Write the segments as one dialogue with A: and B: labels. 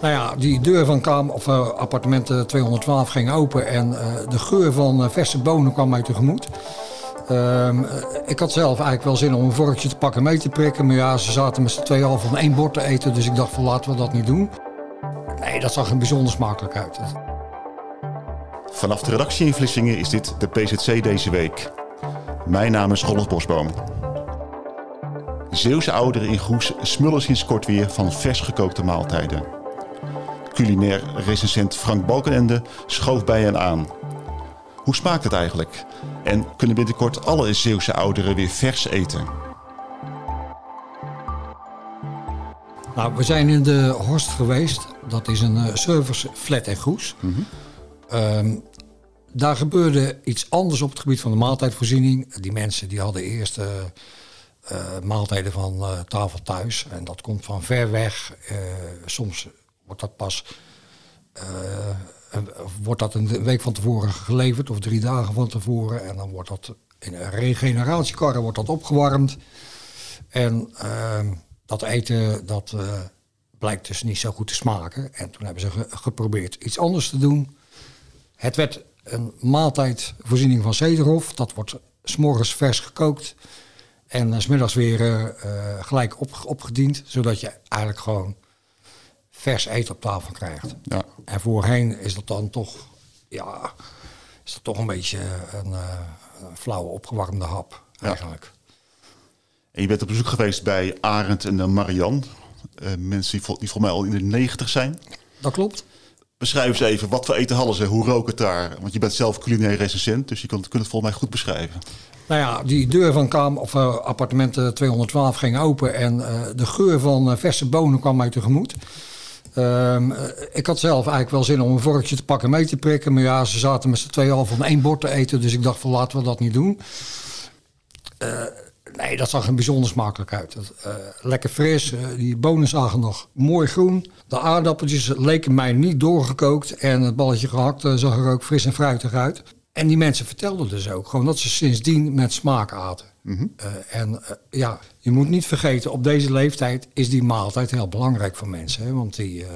A: Nou ja, die deur van kamer, of, uh, appartement 212 ging open en uh, de geur van verse bonen kwam mij tegemoet. Ehm, ik had zelf eigenlijk wel zin om een vorkje te pakken mee te prikken. Maar ja, ze zaten met z'n tweeën al van één bord te eten. Dus ik dacht van laten we dat niet doen. Nee, dat zag er bijzonder smakelijk uit.
B: Vanaf de redactie in Vlissingen is dit de PZC deze week. Mijn naam is Rolf Bosboom. Zeeuwse ouderen in Goes smullen sinds kort weer van vers gekookte maaltijden. Culinair recensent Frank Balkenende schoof bij hen aan. Hoe smaakt het eigenlijk? En kunnen binnenkort alle Zeeuwse ouderen weer vers eten?
A: Nou, we zijn in de Horst geweest. Dat is een uh, service flat en Goes. Mm -hmm. daar gebeurde iets anders op het gebied van de maaltijdvoorziening. Die mensen die hadden eerst uh, maaltijden van tafel thuis. En dat komt van ver weg. soms wordt dat pas wordt dat een week van tevoren geleverd of drie dagen van tevoren. En dan wordt dat in een regeneratiekarren wordt dat opgewarmd. En uh, dat eten dat uh, blijkt dus niet zo goed te smaken. En toen hebben ze ge geprobeerd iets anders te doen. Het werd een maaltijdvoorziening van Zederhof. Dat wordt s'morgens vers gekookt. En uh, smiddags weer gelijk op, opgediend. Zodat je eigenlijk gewoon vers eten op tafel krijgt. Ja. En voorheen is dat dan toch, ja, is dat toch een beetje een, uh, een flauwe opgewarmde hap eigenlijk.
B: En je bent op bezoek geweest bij Arend en Marian. Uh, mensen die, vol, die volgens mij al in de negentig zijn.
A: Dat klopt.
B: Beschrijf eens even, wat voor eten hadden ze? Hoe rook het daar? Want je bent zelf culinair recensent, dus je kunt, kunt het volgens mij goed beschrijven.
A: Nou ja, die deur van kamer, of, uh, appartement 212 ging open en uh, de geur van verse bonen kwam mij tegemoet. Um, ik had zelf eigenlijk wel zin om een vorkje te pakken mee te prikken. Maar ja, ze zaten met z'n tweeën al van één bord te eten. Dus ik dacht van laten we dat niet doen. Uh, nee, dat zag er bijzonder smakelijk uit. Uh, lekker fris. die bonen zagen nog mooi groen. De aardappeltjes leken mij niet doorgekookt. En het balletje gehakt zag er ook fris en fruitig uit. En die mensen vertelden dus ook gewoon dat ze sindsdien met smaak aten. Mm -hmm. uh, en uh, ja, je moet niet vergeten, op deze leeftijd is die maaltijd heel belangrijk voor mensen. Hè? Want die, uh,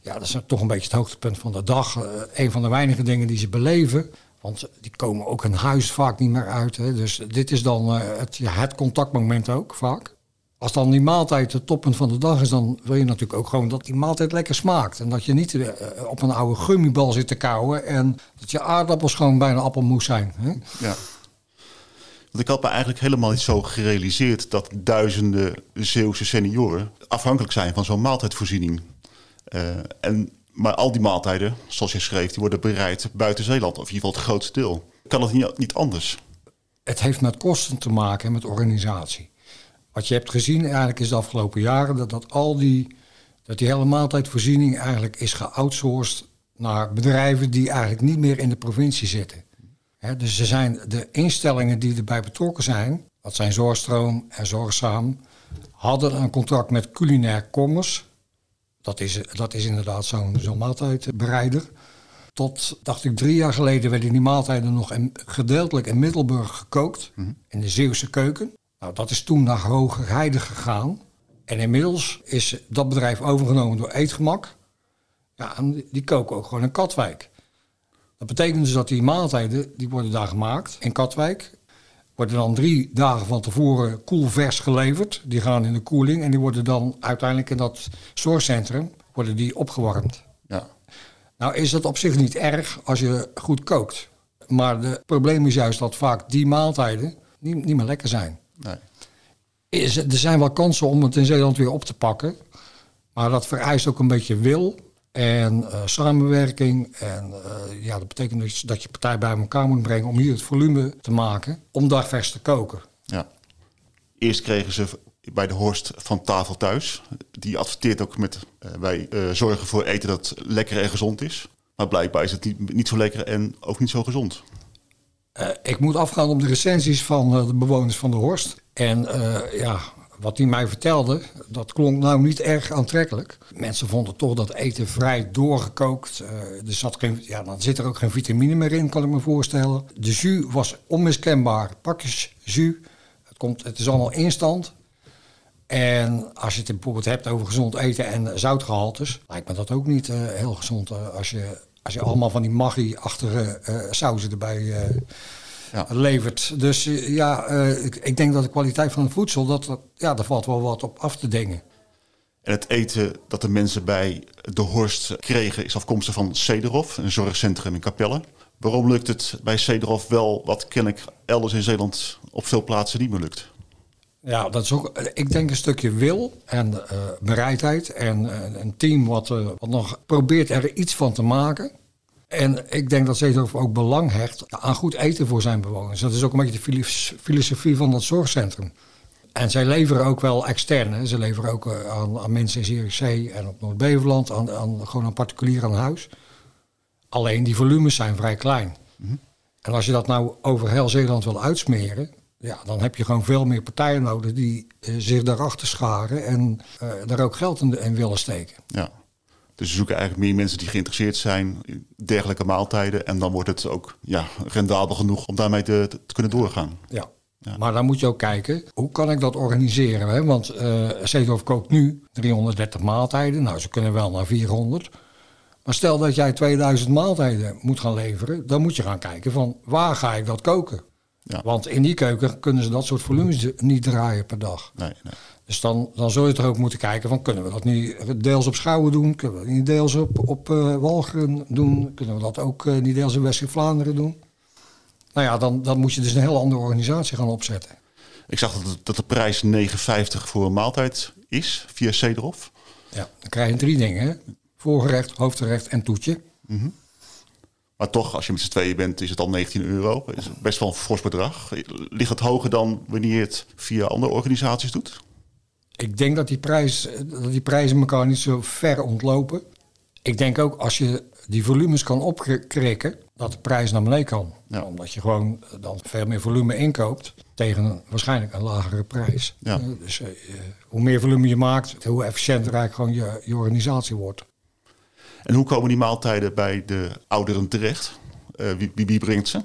A: ja, dat is toch een beetje het hoogtepunt van de dag. een van de weinige dingen die ze beleven. Want die komen ook in huis vaak niet meer uit. Hè? Dus dit is dan het, ja, het contactmoment ook vaak. Als dan die maaltijd het toppunt van de dag is, dan wil je natuurlijk ook gewoon dat die maaltijd lekker smaakt. En dat je niet uh, op een oude gummibal zit te kauwen en dat je aardappels gewoon bijna appelmoes zijn. Hè?
B: Ja. Want ik had me eigenlijk helemaal niet zo gerealiseerd dat duizenden Zeeuwse senioren afhankelijk zijn van zo'n maaltijdvoorziening. Uh, en, maar al die maaltijden, zoals je schreef, die worden bereid buiten Zeeland, of in ieder geval het grootste deel. Kan het niet, niet anders?
A: Het heeft met kosten te maken en met organisatie. Wat je hebt gezien eigenlijk is de afgelopen jaren dat, dat al die, dat die hele maaltijdvoorziening eigenlijk is geoutsourced naar bedrijven die eigenlijk niet meer in de provincie zitten. He, dus er zijn de instellingen die erbij betrokken zijn, dat zijn Zorgstroom en Zorgzaam, hadden een contract met Culinair Commerce. Dat is, dat is inderdaad zo'n zo'n maaltijdbereider. Tot, dacht ik, drie jaar geleden werden die maaltijden nog in, gedeeltelijk in Middelburg gekookt, mm -hmm. in de Zeeuwse keuken. Nou, dat is toen naar Hogerheide gegaan. En inmiddels is dat bedrijf overgenomen door Eetgemak. Ja, en die, die koken ook gewoon in Katwijk. Dat betekent dus dat die maaltijden, die worden daar gemaakt in Katwijk. Worden dan drie dagen van tevoren koelvers geleverd. Die gaan in de koeling en die worden dan uiteindelijk in dat zorgcentrum worden die opgewarmd. Ja. Nou is dat op zich niet erg als je goed kookt. Maar het probleem is juist dat vaak die maaltijden niet, niet meer lekker zijn. Nee. Is, er zijn wel kansen om het in Zeeland weer op te pakken. Maar dat vereist ook een beetje wil en uh, samenwerking. En uh, ja, dat betekent dus dat je partij bij elkaar moet brengen om hier het volume te maken om dagvers te koken.
B: Ja. Eerst kregen ze bij de Horst van tafel thuis. Die adverteert ook met uh, wij zorgen voor eten dat lekker en gezond is. Maar blijkbaar is het niet, niet zo lekker en ook niet zo gezond.
A: Ik moet afgaan op de recensies van de bewoners van de Horst. En ja, wat hij mij vertelde, dat klonk nou niet erg aantrekkelijk. Mensen vonden toch dat eten vrij doorgekookt. Er zat geen, ja, dan zit er ook geen vitamine meer in, kan ik me voorstellen. De jus was onmiskenbaar. Pakjes jus. Het, komt, het is allemaal instant. En als je het bijvoorbeeld hebt over gezond eten en zoutgehaltes, lijkt me dat ook niet heel gezond als, je, als je allemaal van die maggi-achtige uh, sauzen erbij ja. levert. Dus ja, ik, ik, denk dat de kwaliteit van het voedsel, dat, dat, ja, daar valt wel wat op af te dingen.
B: En het eten dat de mensen bij de Horst kregen is afkomstig van Cederhof, een zorgcentrum in Capelle. Waarom lukt het bij Cederhof wel wat ken ik elders in Zeeland op veel plaatsen niet meer lukt?
A: Ja, dat is ook, ik denk een stukje wil en uh, bereidheid en uh, een team wat, uh, wat nog probeert er iets van te maken. En ik denk dat Zeedorf ook belang hecht aan goed eten voor zijn bewoners. Dat is ook een beetje de filosofie van dat zorgcentrum. En zij leveren ook wel extern. Hè. Ze leveren ook aan, aan, mensen in Zierikzee en op Noord-Beverland, aan, aan, gewoon aan particulier aan huis. Alleen die volumes zijn vrij klein. Mm -hmm. En als je dat nou over heel Zeeland wil uitsmeren, ja, dan heb je gewoon veel meer partijen nodig die uh, zich daarachter scharen en uh, daar ook geld in, in, willen steken.
B: Ja. Dus we zoeken eigenlijk meer mensen die geïnteresseerd zijn in dergelijke maaltijden. En dan wordt het ook ja, rendabel genoeg om daarmee te, te kunnen doorgaan.
A: Ja. ja. Maar dan moet je ook kijken, hoe kan ik dat organiseren? Hè? Want uh, Zeedorf kookt nu 330 maaltijden. Nou, ze kunnen wel naar 400. Maar stel dat jij 2000 maaltijden moet gaan leveren, dan moet je gaan kijken van waar ga ik dat koken? Ja. Want in die keuken kunnen ze dat soort volumes niet draaien per dag.
B: Nee, nee.
A: Dus dan, dan zul je toch ook moeten kijken van kunnen we dat niet deels op Schouwen doen? Kunnen we dat niet deels op, op uh, Walcheren doen? Kunnen we dat ook uh, niet deels in West-Vlaanderen doen? Nou ja, dan, dan moet je dus een heel andere organisatie gaan opzetten.
B: Ik zag dat, dat de prijs 9,50 voor een maaltijd is via Cederhof.
A: Ja, dan krijg je drie dingen. Hè? Voorgerecht, hoofdgerecht en toetje.
B: Mm -hmm. Maar toch, als je met z'n tweeën bent, is het al 19 euro. is best wel een fors bedrag. Ligt het hoger dan wanneer je het via andere organisaties doet?
A: Ik denk dat die, prijs, dat die prijzen elkaar niet zo ver ontlopen. Ik denk ook als je die volumes kan opkrikken, dat de prijs naar beneden kan. Ja. Omdat je gewoon dan veel meer volume inkoopt tegen een, waarschijnlijk een lagere prijs.
B: Ja.
A: Uh, dus uh, hoe meer volume je maakt, hoe efficiënter eigenlijk gewoon je, je organisatie wordt.
B: En hoe komen die maaltijden bij de ouderen terecht? Uh, wie, wie, brengt ze?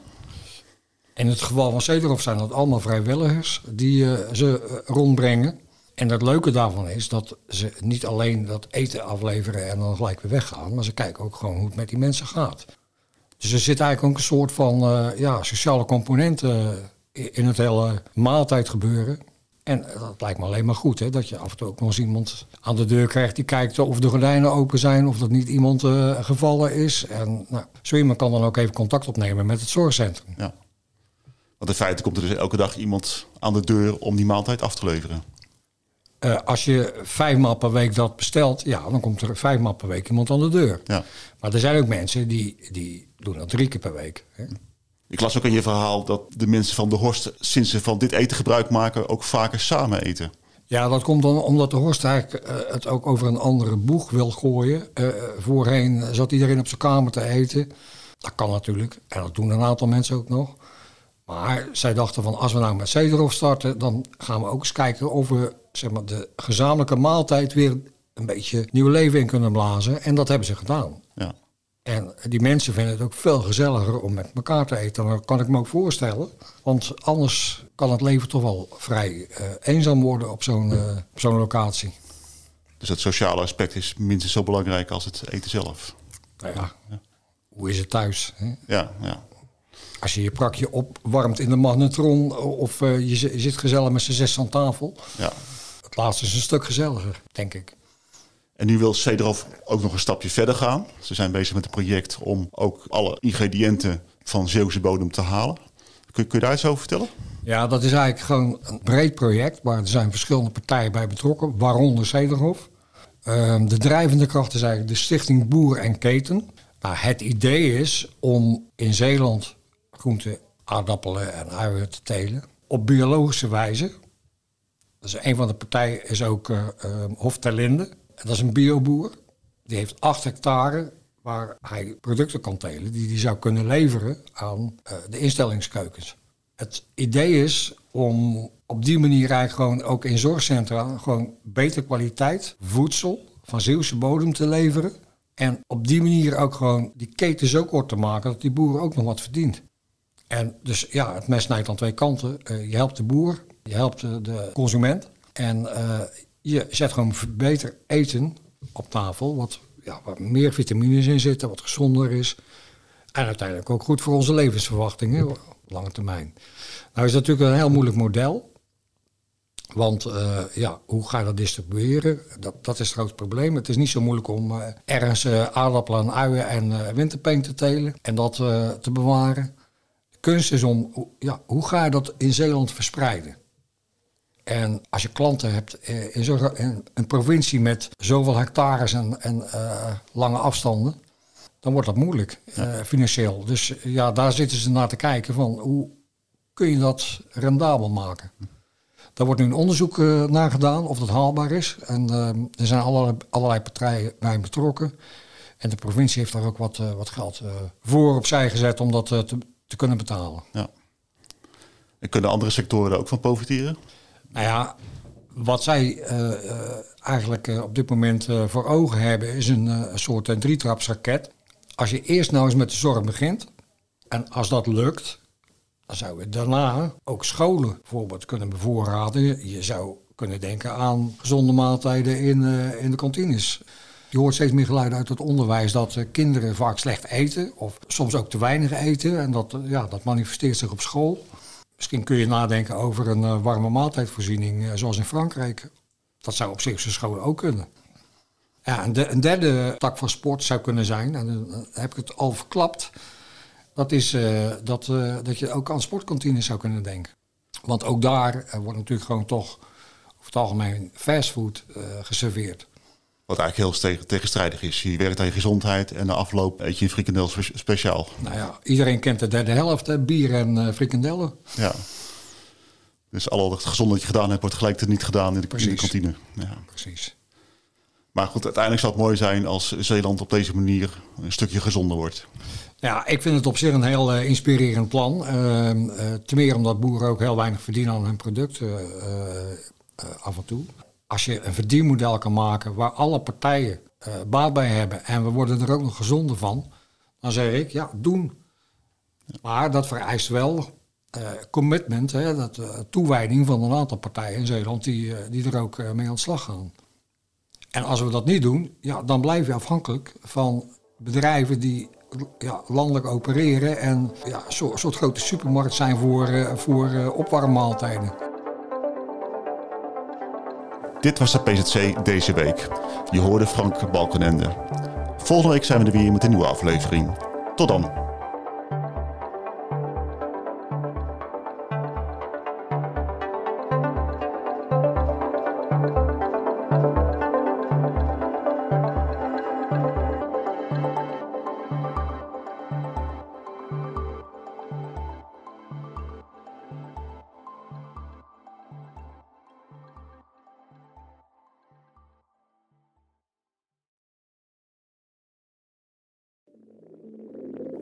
A: In het geval van Cederhof zijn dat allemaal vrijwilligers die uh, ze rondbrengen. En het leuke daarvan is dat ze niet alleen dat eten afleveren en dan gelijk weer weggaan, maar ze kijken ook gewoon hoe het met die mensen gaat. Dus er zit eigenlijk ook een soort van ja, sociale component in het hele maaltijdgebeuren. En dat lijkt me alleen maar goed, hè, dat je af en toe ook nog eens iemand aan de deur krijgt die kijkt of de gordijnen open zijn, of dat niet iemand uh, gevallen is. En nou, zo iemand kan dan ook even contact opnemen met het zorgcentrum.
B: Ja. Want in feite komt er dus elke dag iemand aan de deur om die maaltijd af te leveren.
A: Uh, als je vijf maal per week dat bestelt, ja, dan komt er vijf maal per week iemand aan de deur.
B: Ja.
A: Maar er zijn ook mensen die, die doen dat drie keer per week. Hè.
B: Ik las ook in je verhaal dat de mensen van de Horst, sinds ze van dit eten gebruik maken, ook vaker samen eten.
A: Ja, dat komt dan omdat de Horst eigenlijk uh, het ook over een andere boeg wil gooien. Uh, voorheen zat iedereen op zijn kamer te eten. Dat kan natuurlijk. En dat doen een aantal mensen ook nog. Maar zij dachten van als we nou met Cederhof starten, dan gaan we ook eens kijken of we zeg maar, de gezamenlijke maaltijd weer een beetje nieuw leven in kunnen blazen. En dat hebben ze gedaan.
B: Ja.
A: En die mensen vinden het ook veel gezelliger om met elkaar te eten. Dat kan ik me ook voorstellen. Want anders kan het leven toch wel vrij uh, eenzaam worden op zo'n uh, zo'n locatie.
B: Dus het sociale aspect is minstens zo belangrijk als het eten zelf.
A: Nou ja, ja. hoe is het thuis? Hè?
B: Ja, ja.
A: Als je je prakje opwarmt in de magnetron of uh, je, je zit gezellig met z'n zes aan tafel.
B: Ja.
A: Het laatste is een stuk gezelliger, denk ik.
B: En nu wil Cederhof ook nog een stapje verder gaan. Ze zijn bezig met een project om ook alle ingrediënten van Zeeuwse bodem te halen. Kun, kun je daar iets over vertellen?
A: Ja, dat is eigenlijk gewoon een breed project, maar er zijn verschillende partijen bij betrokken, waaronder Cederhof. Um, de drijvende kracht is eigenlijk de Stichting Boer en Keten. Nou, het idee is om in Zeeland groenten, aardappelen en uien te telen op biologische wijze. Dus een van de partijen is ook uh, Hof ter. Dat is een bioboer. Die heeft acht hectare waar hij producten kan telen die hij zou kunnen leveren aan uh, de instellingskeukens. Het idee is om op die manier eigenlijk gewoon ook in zorgcentra gewoon beter kwaliteit voedsel van Zeeuwse bodem te leveren. En op die manier ook gewoon die keten zo kort te maken dat die boer ook nog wat verdient. En dus ja, het mes snijdt aan twee kanten. Uh, je helpt de boer, je helpt de, consument. En je zet gewoon beter eten op tafel, wat, ja, waar meer vitamines in zitten, wat gezonder is. En uiteindelijk ook goed voor onze levensverwachtingen op lange termijn. Nou is dat natuurlijk een heel moeilijk model. Want uh, ja, hoe ga je dat distribueren? Dat, dat is het grote probleem. Het is niet zo moeilijk om uh, ergens uh, aardappelen en uien en winterpeen te telen en dat te bewaren. De kunst is om, ja, hoe ga je dat in Zeeland verspreiden? En als je klanten hebt in, zo, in een provincie met zoveel hectares en, en lange afstanden, dan wordt dat moeilijk financieel. Dus ja, daar zitten ze naar te kijken van hoe kun je dat rendabel maken. Daar wordt nu een onderzoek uh, naar gedaan of dat haalbaar is. En er zijn allerlei, allerlei partijen bij betrokken. En de provincie heeft daar ook wat, wat geld voor opzij gezet om dat te, te, kunnen betalen. Ja.
B: En kunnen andere sectoren ook van profiteren?
A: Nou ja, wat zij eigenlijk op dit moment voor ogen hebben is een, een soort drietrapsraket. Als je eerst nou eens met de zorg begint en als dat lukt, dan zou je daarna ook scholen bijvoorbeeld kunnen bevoorraden. Je zou kunnen denken aan gezonde maaltijden in, in de kantines. Je hoort steeds meer geluiden uit het onderwijs dat kinderen vaak slecht eten of soms ook te weinig eten. En dat, ja, dat manifesteert zich op school. Misschien kun je nadenken over een warme maaltijdvoorziening zoals in Frankrijk. Dat zou op zich zijn scholen ook kunnen. Ja, en een derde tak van sport zou kunnen zijn, en dan heb ik het al verklapt, dat is dat, dat je ook aan sportkantines zou kunnen denken. Want ook daar wordt natuurlijk gewoon toch over het algemeen fastfood geserveerd.
B: Wat eigenlijk heel tegenstrijdig is. Je werkt aan je gezondheid en de afloop eet je een frikandel speciaal.
A: Nou ja, iedereen kent de derde helft, hè? bier en frikandellen.
B: Ja. Dus al het gezond dat je gedaan hebt, wordt gelijk niet gedaan in de, in de kantine. Ja.
A: Precies.
B: Maar goed, uiteindelijk zou het mooi zijn als Zeeland op deze manier een stukje gezonder wordt.
A: Ja, ik vind het op zich een heel uh, inspirerend plan. Uh, uh, ten meer omdat boeren ook heel weinig verdienen aan hun producten af en toe. Als je een verdienmodel kan maken waar alle partijen baat bij hebben en we worden er ook nog gezonder van, dan zeg ik ja, doen. Maar dat vereist wel commitment, hè, dat, toewijding van een aantal partijen in Zeeland die, die er ook mee aan de slag gaan. En als we dat niet doen, ja, dan blijf je afhankelijk van bedrijven die ja, landelijk opereren en ja, een soort grote supermarkt zijn voor, voor opwarmmaaltijden.
B: Dit was de PZC deze week. Je hoorde Frank Balkenende. Volgende week zijn we er weer met een nieuwe aflevering. Tot dan.